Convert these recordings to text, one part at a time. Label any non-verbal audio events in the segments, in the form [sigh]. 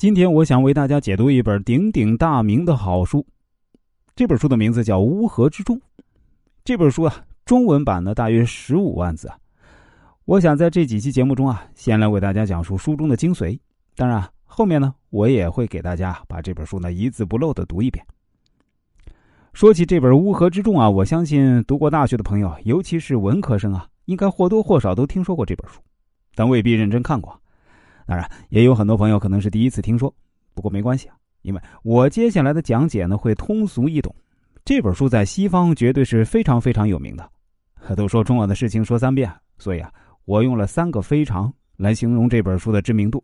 今天我想为大家解读一本鼎鼎大名的好书，这本书的名字叫《乌合之众》。这本书啊，中文版呢大约十五万字啊。我想在这几期节目中啊，先来为大家讲述书中的精髓。当然，后面呢，我也会给大家把这本书呢一字不漏的读一遍。说起这本《乌合之众》啊，我相信读过大学的朋友，尤其是文科生啊，应该或多或少都听说过这本书，但未必认真看过。当然，也有很多朋友可能是第一次听说，不过没关系啊，因为我接下来的讲解呢会通俗易懂。这本书在西方绝对是非常非常有名的。都说重要的事情说三遍，所以啊，我用了三个“非常”来形容这本书的知名度。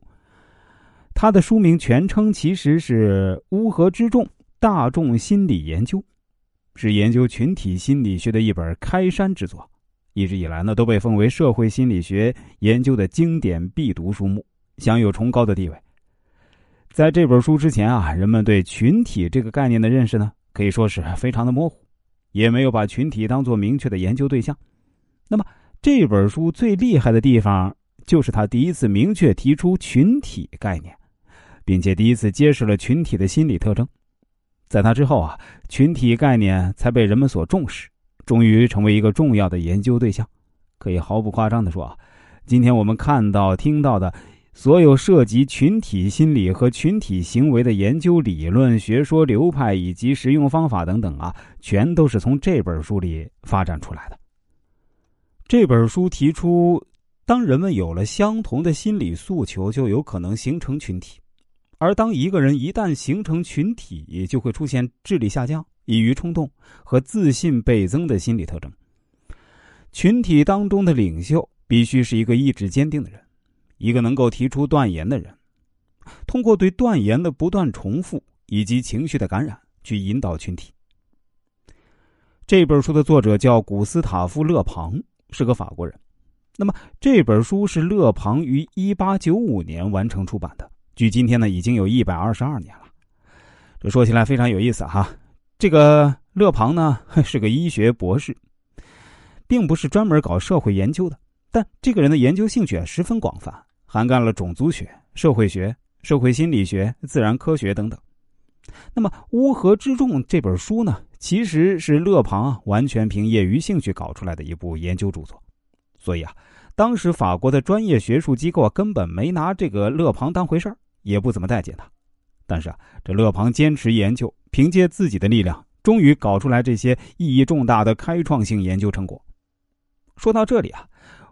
它的书名全称其实是《乌合之众：大众心理研究》，是研究群体心理学的一本开山之作，一直以来呢都被奉为社会心理学研究的经典必读书目。享有崇高的地位。在这本书之前啊，人们对群体这个概念的认识呢，可以说是非常的模糊，也没有把群体当做明确的研究对象。那么这本书最厉害的地方，就是他第一次明确提出群体概念，并且第一次揭示了群体的心理特征。在他之后啊，群体概念才被人们所重视，终于成为一个重要的研究对象。可以毫不夸张的说啊，今天我们看到、听到的。所有涉及群体心理和群体行为的研究理论、学说流派以及实用方法等等啊，全都是从这本书里发展出来的。这本书提出，当人们有了相同的心理诉求，就有可能形成群体；而当一个人一旦形成群体，就会出现智力下降、易于冲动和自信倍增的心理特征。群体当中的领袖必须是一个意志坚定的人。一个能够提出断言的人，通过对断言的不断重复以及情绪的感染，去引导群体。这本书的作者叫古斯塔夫·勒庞，是个法国人。那么这本书是勒庞于一八九五年完成出版的，距今天呢已经有一百二十二年了。这说起来非常有意思哈。这个勒庞呢 [laughs] 是个医学博士，并不是专门搞社会研究的。但这个人的研究兴趣啊十分广泛，涵盖了种族学、社会学、社会心理学、自然科学等等。那么《乌合之众》这本书呢，其实是勒庞完全凭业余兴趣搞出来的一部研究著作。所以啊，当时法国的专业学术机构根本没拿这个勒庞当回事儿，也不怎么待见他。但是啊，这勒庞坚持研究，凭借自己的力量，终于搞出来这些意义重大的开创性研究成果。说到这里啊。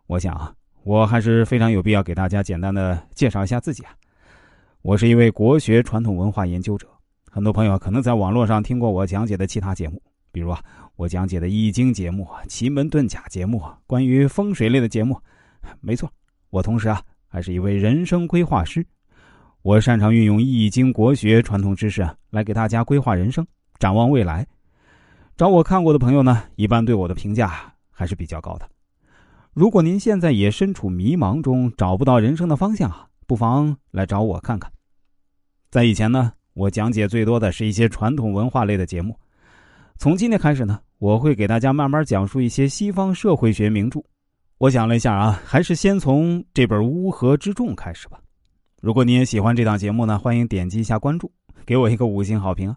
我想啊，我还是非常有必要给大家简单的介绍一下自己啊。我是一位国学传统文化研究者，很多朋友可能在网络上听过我讲解的其他节目，比如啊，我讲解的《易经》节目、奇门遁甲节目、关于风水类的节目。没错，我同时啊还是一位人生规划师，我擅长运用《易经》国学传统知识啊，来给大家规划人生、展望未来。找我看过的朋友呢，一般对我的评价还是比较高的。如果您现在也身处迷茫中，找不到人生的方向啊，不妨来找我看看。在以前呢，我讲解最多的是一些传统文化类的节目。从今天开始呢，我会给大家慢慢讲述一些西方社会学名著。我想了一下啊，还是先从这本《乌合之众》开始吧。如果你也喜欢这档节目呢，欢迎点击一下关注，给我一个五星好评啊。